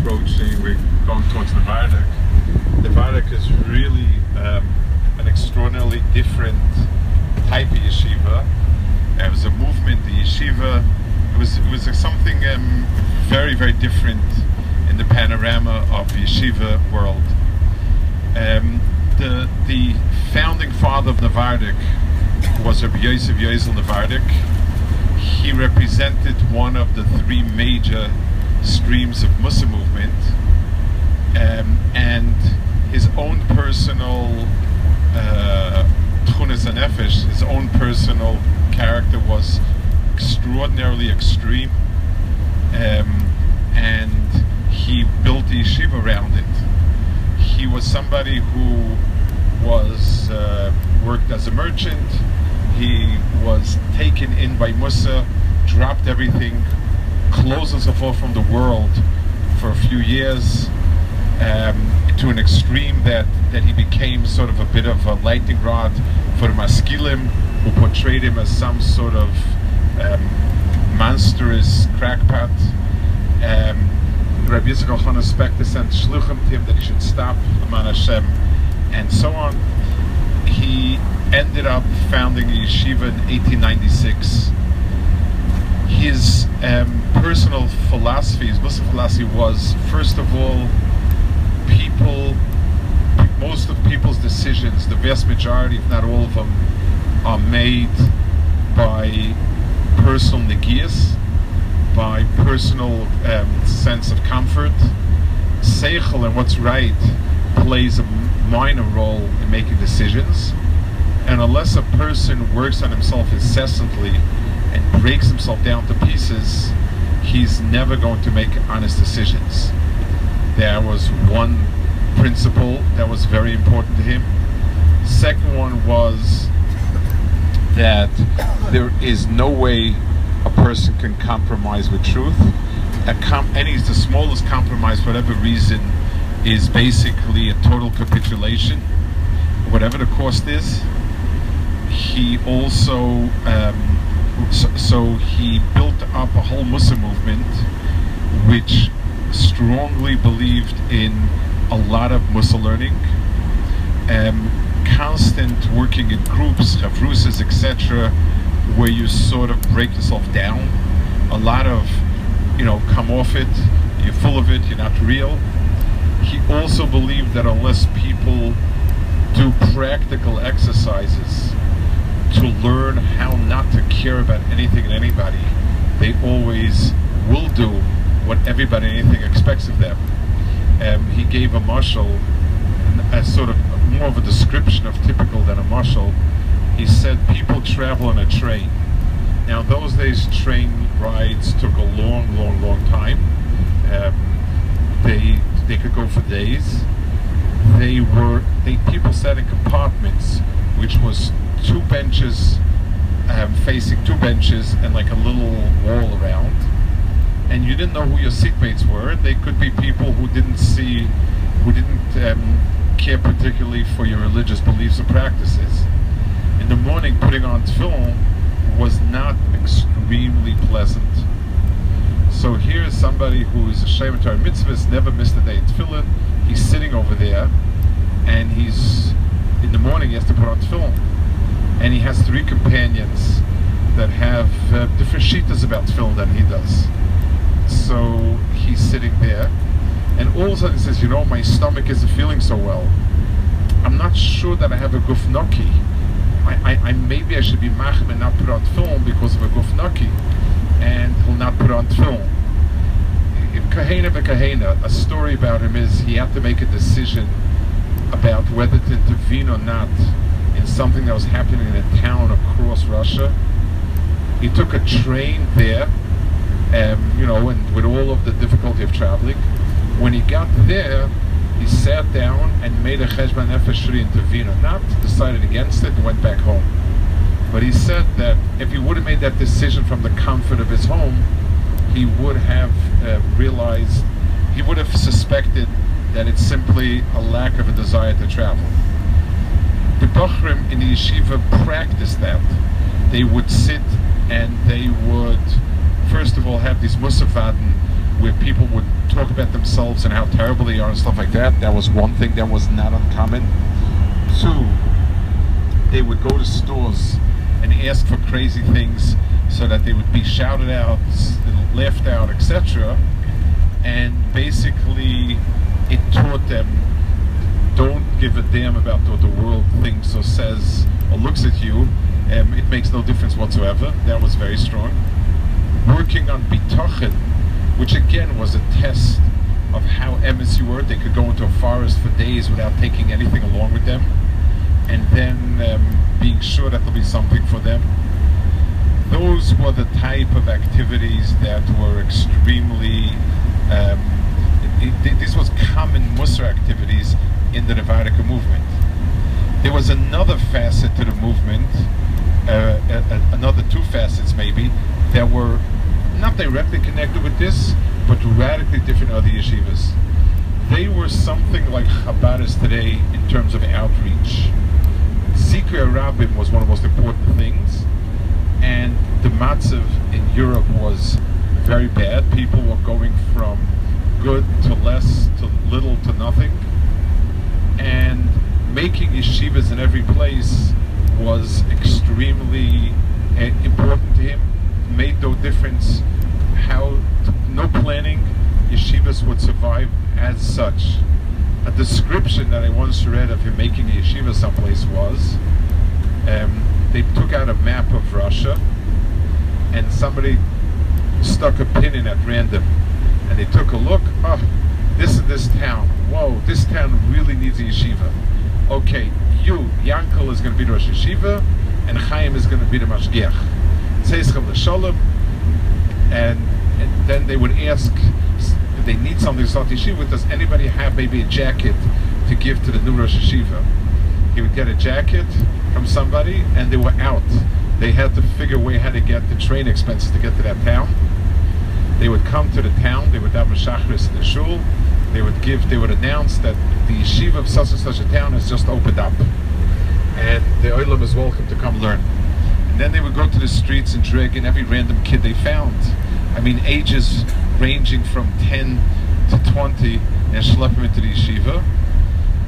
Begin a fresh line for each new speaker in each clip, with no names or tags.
approaching, we're going towards the Vardek. The Vardek is really um, an extraordinarily different type of yeshiva. It was a movement, the yeshiva. It was it was something um, very very different in the panorama of the yeshiva world. Um, the the founding father of the Navardik was Rabbi Yosef Yozel Navardik. He represented one of the three major streams of Musar movement, um, and his own personal uh, his own personal character was extraordinarily extreme, um, and he built the yeshiva around it. He was somebody who was uh, worked as a merchant. He was taken in by Musar, dropped everything, closed himself off from the world for a few years um, to an extreme that, that he became sort of a bit of a lightning rod for the Maskilim, who portrayed him as some sort of um, monstrous crackpot. Um, Rabbi Yitzchak Elchanan Spector sent shluchim to him that he should stop Aman Hashem, and so on. He ended up founding a yeshiva in 1896 his um, personal philosophy, his Musar philosophy was, first of all, people, most of people's decisions, the vast majority, if not all of them, are made by personal negias, by personal um, sense of comfort. Seichel and what's right plays a minor role in making decisions. And unless a person works on himself incessantly and breaks himself down to pieces, he's never going to make honest decisions. There was one principle that was very important to him. Second one was that there is no way a person can compromise with truth. Com- any the smallest compromise, for whatever reason, is basically a total capitulation, whatever the cost is. He also um, so, so, he built up a whole Musar movement which strongly believed in a lot of Musar learning, um, constant working in groups, chavrusas, etc., where you sort of break yourself down. A lot of, you know, come off it, you're full of it, you're not real. He also believed that unless people do practical exercises to learn how not to care about anything and anybody, they always will do what everybody and anything expects of them. Um, he gave a marshal a sort of more of a description of typical than a marshal. He said people travel on a train. Now, those days, train rides took a long, long, long time. Um, they they could go for days. They were they people sat in compartments, which was two benches um, facing two benches and like a little wall around. And you didn't know who your seatmates were. They could be people who didn't see, who didn't um, care particularly for your religious beliefs or practices. In the morning, putting on tefillin was not extremely pleasant. So here's somebody who is a Shemitah mitzvahs, never missed a day in tefillin. He's sitting over there, and he's in the morning he has to put on tefillin and he has three companions that have uh, different shitas about tefillin than he does. So he's sitting there, and all of a sudden he says, "You know, my stomach isn't feeling so well. I'm not sure that I have a gufnaki. I, I, I maybe I should be machem and not put on tefillin because of a gufnaki, and he'll not put on tefillin." Kahena Kahena, a story about him is he had to make a decision about whether to intervene or not in something that was happening in a town across Russia. He took a train there, um, you know, and with all of the difficulty of traveling. When he got there, he sat down and made a cheshbon nefesh to intervene or not, decided against it, and went back home. But he said that if he would have made that decision from the comfort of his home, he would have uh, realized, he would have suspected that it's simply a lack of a desire to travel the Bochrim in the yeshiva practiced that. They would sit and they would, first of all, have these Musafadin where people would talk about themselves and how terrible they are and stuff like that. That was one thing that was not uncommon. Two, they would go to stores and ask for crazy things so that they would be shouted out, laughed out, etc. And basically, it taught them don't give a damn about what the world thinks or says or looks at you. Um, it makes no difference whatsoever. That was very strong. Working on bitachon, which again was a test of how emes you were. They could go into a forest for days without taking anything along with them, and then um, being sure that there'll be something for them. Those were the type of activities that were extremely. Um, it, it, this was common Musar activities in the Nevardica movement. There was another facet to the movement, uh, another two facets maybe, that were not directly connected with this, but radically different other yeshivas. They were something like Chabad today in terms of outreach. Zikr Rabim was one of the most important things, and the matzav in Europe was very bad. People were going from good to less to little to nothing, and making yeshivas in every place was extremely uh, important to him. Made no difference how no planning yeshivas would survive as such. A description that I once read of him making a yeshiva someplace was um, they took out a map of Russia and somebody stuck a pin in at random and they took a look. Oh, this is this town. Whoa, this town really needs a yeshiva okay, you, Yankel is going to be the Rosh Yeshiva, and Chaim is going to be the Mashgiach. Tzeischem l'sholem, and, and then they would ask, if they need something to start yeshiva Does anybody have maybe a jacket to give to the new Rosh Yeshiva? He would get a jacket from somebody, and they were out. They had to figure a way how to get the train expenses to get to that town. They would come to the town, they would have a shachris in the shul, they would give, they would announce that the yeshiva of such and such a town has just opened up, and the oilam is welcome to come learn. And then they would go to the streets and drag in every random kid they found. I mean, ages ranging from 10 to 20, and schlep them into the yeshiva.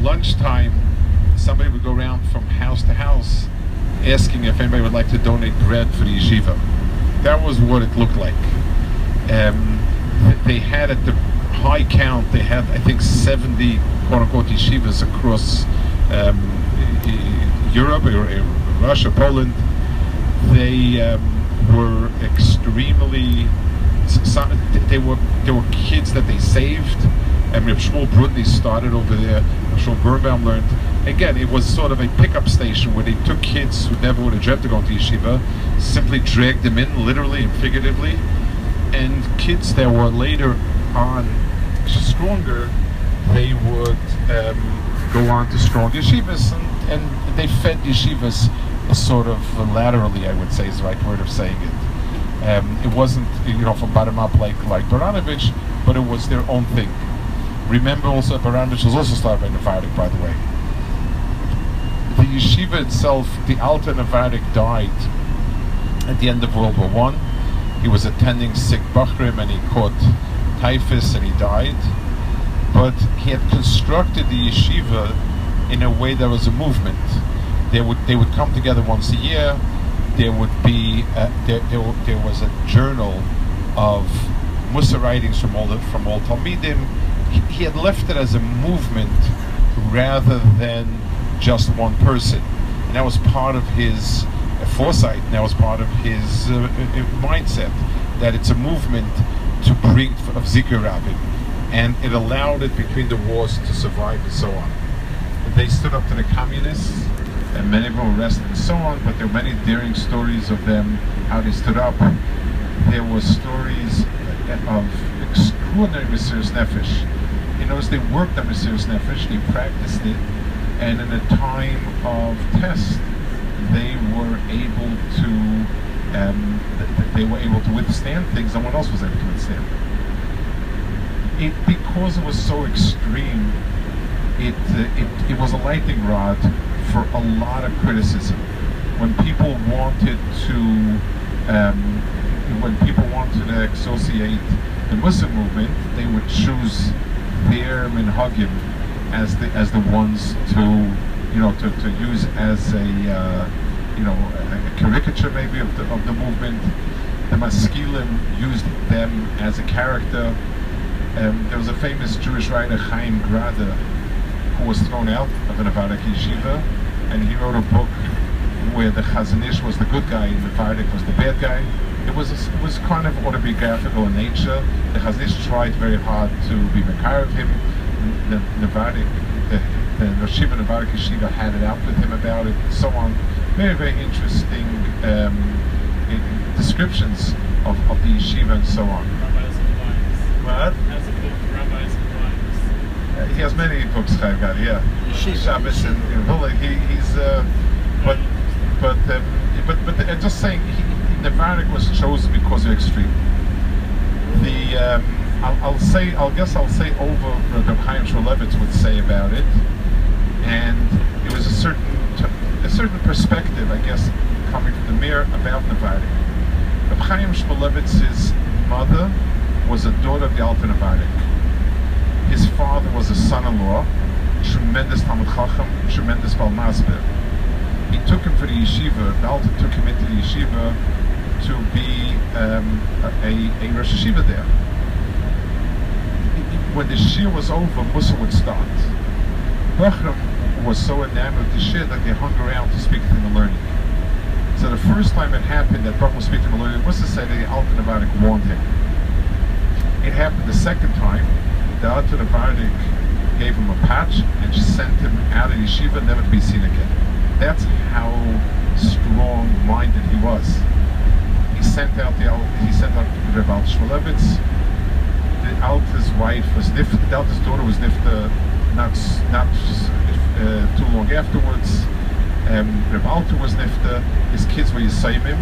Lunchtime, somebody would go around from house to house asking if anybody would like to donate bread for the yeshiva. That was what it looked like. Um, they had at the high count, they had, I think, 70 quote unquote yeshivas across um, Europe, Russia, Poland. They um, were extremely. They were they were kids that they saved, and Reb Shmuel Brudny started over there. Reb Shmuel Birnbaum learned. Again, it was sort of a pickup station where they took kids who never would have dreamt to go to yeshiva, simply dragged them in, literally and figuratively, and kids that were later on stronger, they would um, go on to strong yeshivas, and, and they fed yeshivas sort of laterally, I would say is the right word of saying it. Um, it wasn't, you know, from bottom up like like Baranovich, but it was their own thing. Remember also, Baranovich was also started by Navardik, by the way. The yeshiva itself, the Alta Navardik died at the end of World War One. He was attending sick Bachrim and he caught typhus and he died. But he had constructed the yeshiva in a way that was a movement. They would they would come together once a year. There would be a, there, there, there was a journal of Musar writings from all the, from all Talmidim. He, he had left it as a movement rather than just one person, and that was part of his foresight. And that was part of his uh, uh mindset that it's a movement to bring of Zikr Rabin, and it allowed it between the wars to survive and so on. They stood up to the communists, and many were arrested and so on, but there are many daring stories of them, how they stood up. There were stories of extraordinary Mesiris Nefesh. You notice they worked on Mesiris Nefesh, they practiced it, and in a time of test, they were able to um, they were able to withstand things no one else was able to withstand. It because it was so extreme, it uh, it, it was a lightning rod for a lot of criticism. When people wanted to, um, when people wanted to associate the Musar movement, they would choose their minhagim as the as the ones to you know to, to use as a uh, you know a, caricature maybe of the of the movement. The Maskilim used them as a character. Um, there was a famous Jewish writer Chaim Grada who was thrown out of an Novardok yeshiva, and he wrote a book where the Chazon Ish was the good guy and the Vardik was the bad guy. It was it was kind of autobiographical in nature. The Chazon Ish tried very hard to be Makar of him. The Novardok, the, the Yeshiva Novardok Yeshiva had it out with him about it, and so on. Very, very interesting um, descriptions of, of the yeshiva and so on. What?
Has a book, Rabbis and Wives.
Uh, he has many books, Chaim Grada, yeah. Shabbos and you he, he's, uh, but, but, um, but, but uh, just saying, he, Novardok was chosen because of extreme. The, um, I'll, I'll, say, I'll guess I'll say over what Chaim Shmulevitz would say about it, and it was a certain, a certain perspective, I guess, coming from the mayor about Novardok. Reb Chaim Shmulevitz's mother was a daughter of the Alter Novardok. His father was a son-in-law, tremendous Talmud Chacham, tremendous Balmazbeh. He took him for the yeshiva. The Alter took him into the yeshiva to be um, a, a Rosh there. When the shir was over, Musar would start. Bachram was so enamored of the shit that they hung around to speak to the learning. So the first time it happened that Bachram was speaking to the learning, Musa said that the Alter Novardok warned him. It happened the second time. The Novardok gave him a patch and sent him out of yeshiva, never to be seen again. That's how strong-minded he was. He sent out the he sent out Reb Al Shmulevitz. The Alter's wife was nifta. The Alter's daughter was nifta. Not not uh, too long afterwards. Um, Reb Alter was nifta. His kids were Yisayimim.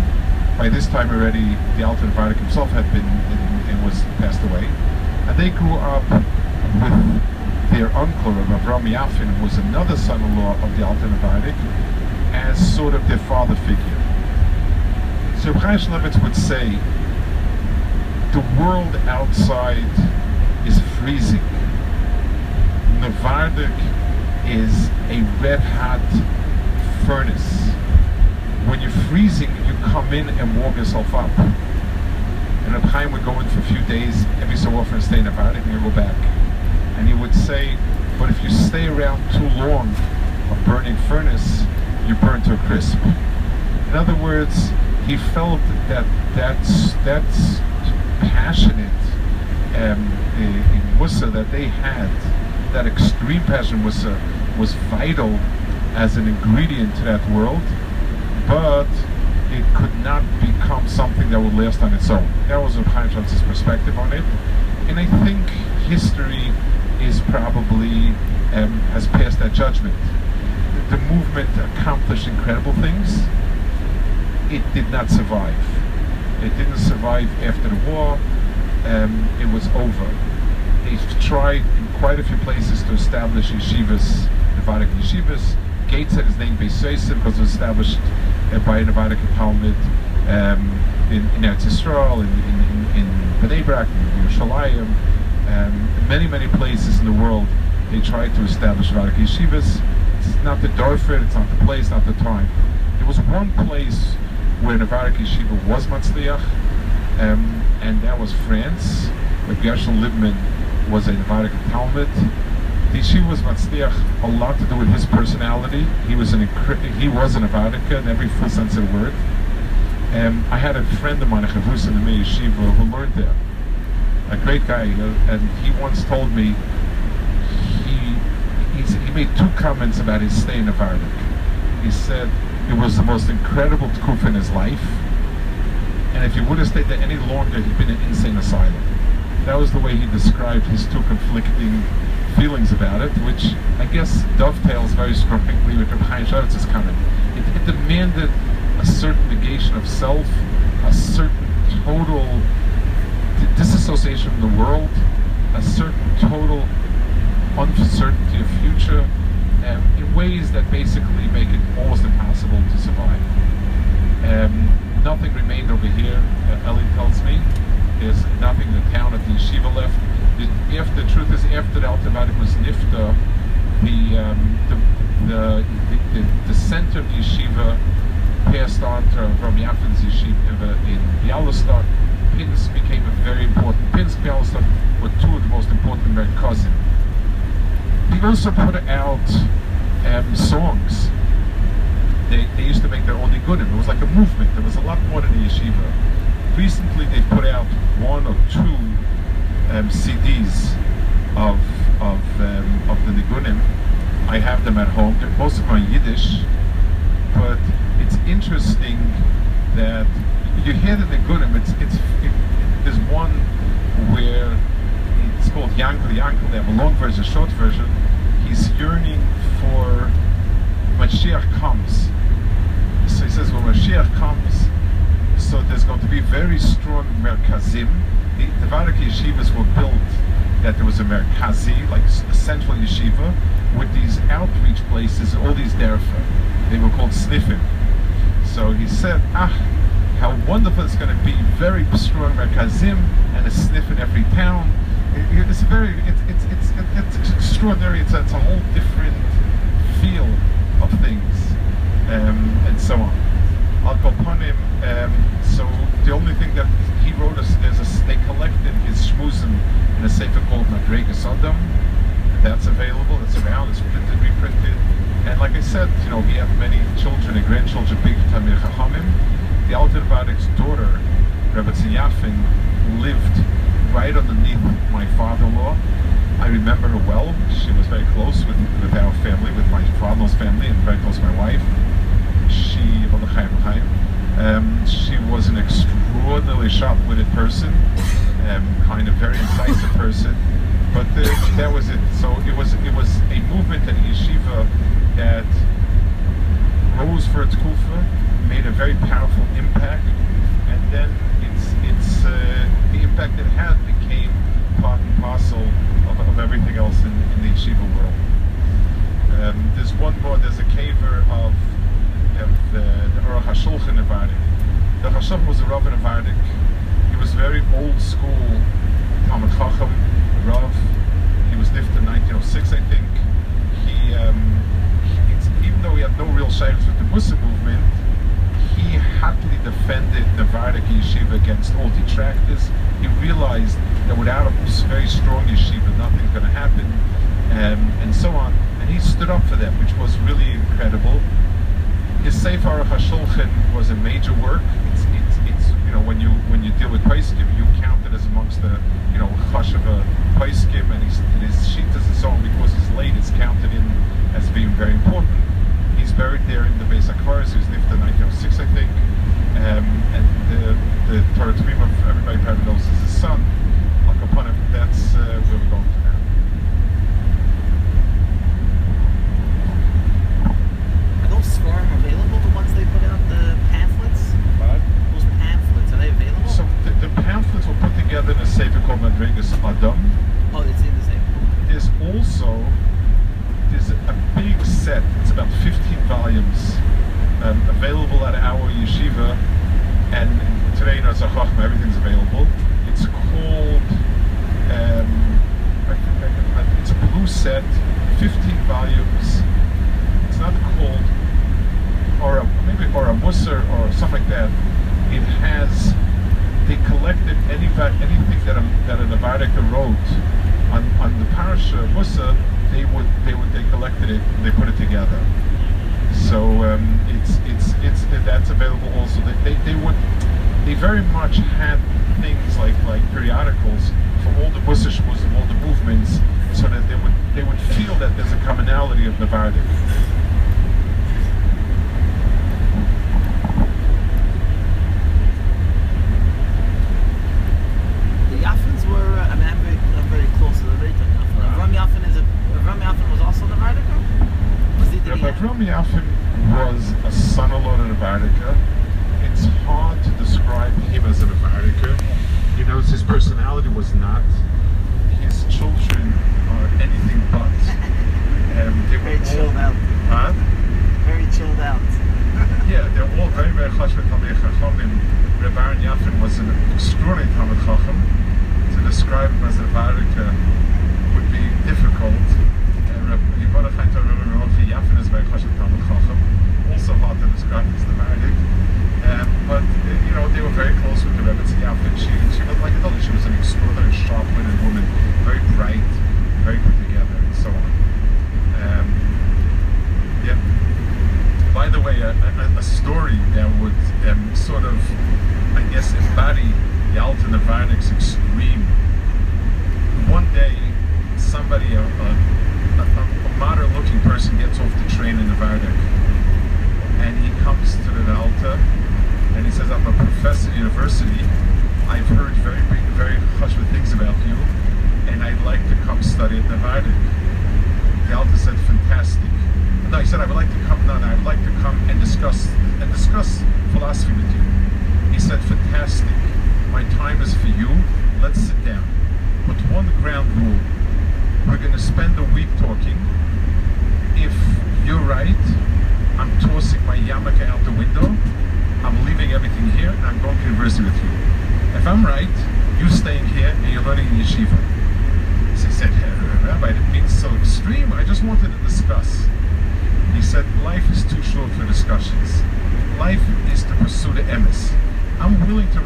By this time already, the Alter Novardok himself had been and was passed away, and they grew up with their uncle, Reb Avram Yafin, who was another son-in-law of the Alter Novardok, as sort of their father figure. So Chaim Shmulevitz would say, the world outside is freezing. Novardok is a red-hot furnace. When you're freezing, you come in and warm yourself up. And Reb Chaim would go in for a few days, every so often stay in Novardok, and you go back. And he would say, but if you stay around too long, a burning furnace, you burn to a crisp. In other words, he felt that that's that's passionate um, in Musar that they had, that extreme passion was uh, was vital as an ingredient to that world, but it could not become something that would last on its own. That was Chaim Shmulevitz perspective on it, and I think history is probably um, has passed that judgment. The movement accomplished incredible things. It did not survive. It didn't survive after the war. Um, it was over. They tried in quite a few places to establish yeshivas, Novardok yeshivas. Gates had his name Beis Yosef because it was established uh, by a Novardok Talmud um, in, in Eretz Yisrael, in, in, in, in Bnei Brak, in Yerushalayim, um, many, many places in the world. They tried to establish Novardok yeshivas. It's not the Dorfit, it's not the place, not the time. There was one place where Novardok yeshiva was Matzliach, um, and that was France, where Gershon Liebman was a Novardok Talmud. The was Matzliach a lot to do with his personality. He was an he was a Novardok in every full sense of the word. And I had a friend of mine, a chavus in the yeshiva, who learned there. A great guy, and he once told me he he made two comments about his stay in Novardok. He said it was the most incredible tkufa in his life, and if he would have stayed there any longer, he'd been in an insane asylum. That was the way he described his two conflicting feelings about it, which I guess dovetails very strongly with Reb Chaim Shmulevitz's comment. It, it demanded a certain negation of self, a certain total disassociation from the world, a certain total uncertainty of future, um, in ways that basically make it almost impossible to survive. Um, nothing remained over here, uh, Ellie tells me. There's nothing in the town of the yeshiva left. After, the truth is, after the Alter was nifta, the, um, the, the, the, the, center of the yeshiva passed on to Rabbi Yaffin's yeshiva in Bialystok. Pinsk became a very important. Pinsk and Bialystok were two of the most important American He also put out um, songs. They, they used to make their own nigunim. It was like a movement. There was a lot more than the yeshiva. Recently, they put out one or two um, CDs of of um, of the nigunim. I have them at home. They're most of are Yiddish, but it's interesting that you hear the nigunim. It's it's it, it, there's one where it's called Yankel Yankel. They have a long version, a short version. He's yearning for when Mashiach comes. So he says, when Mashiach comes, so there's going to be very strong merkazim. The, the Vardak yeshivas were built that there was a merkazi, like a central yeshiva, with these outreach places, all these derfa. They were called sniffim. So he said, ah, how wonderful it's going to be, very strong merkazim, and a sniff in every town. It, it's very, it, it's, it's, it's extraordinary. It's a, it's a whole different feel of things, um, and so on. Al Kopanim, um, so the only thing that he wrote there's a, they collected his shmuzim in a sefer called Madregas Adam. That's available, it's around, it's printed, reprinted. And like I said, you know, he had many children and grandchildren, big Tamir Chachamim. The Alter Rebbe's daughter, Rebbe Yafin, lived right underneath my father-in-law. I remember her well. She was very close with, with our family, with my father-in-law's family, and very close to my wife. She, um, she was an extraordinarily sharp-witted person, um, kind of very incisive person. But the, that was it. So it was it was a movement at yeshiva that rose for its kufa, made a very powerful impact, and then it's it's uh, the impact it had became part and parcel of, of everything else in, in the yeshiva world. Um, there's one more, there's a caver of, of the, the Aruch HaShulchan in Vardik. Hashem was a Rav in Vardik. He was very old school Talmud Chacham, Rav. He was nifted in 1906, I think. He, um, he even though he had no real shaykhs with the Musar movement, he happily defended the Vardik yeshiva against all detractors. He realized that without a very strong yeshiva, nothing's going to happen, um, and so on. And he stood up for them, which was really incredible. His Sefer HaShulchan was a major work. It's, it's, it's, you know, when you when you deal with Paiskim, you count it as amongst the, you know, hush of a Paiskim and his, his Shitas and so on, because he's late, it's counted in as being very important. He's buried there in the Beis HaKvaris, he was lived in 1906, I think. Um, and the, the Torah Tmim of everybody probably knows is his son. Al Kapanim, that's uh, where we're going to now.
Are those Sforum available, the ones they put out, the pamphlets? Those pamphlets, are they available?
So the, the pamphlets were put together in a called Madrigas
oh, it's in the same.
There's also there's a big set. It's about 15 volumes um, available at our yeshiva, and today in Otzar HaChochma everything's available. It's called. Um, I think I can, it's a blue set, 15 volumes. It's not called or a, maybe or a Musar or something like that. It has they collected any anything that a, that a Navardica wrote on, on the parasha Musar. They would they would they collected it and they put it together. So um, it's it's it's that's available also. They, they, they would they very much had things like like periodicals for all the Musar Shmuzim, all the movements, so that they would they would feel that there's a commonality of Navardic.
To
describe zu der schreibt man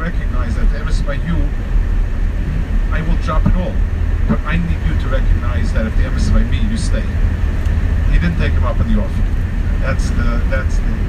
recognize that if it's by you, I will drop it all. But I need you to recognize that if the MS by me, you stay. He didn't take him up on the offer. That's the that's the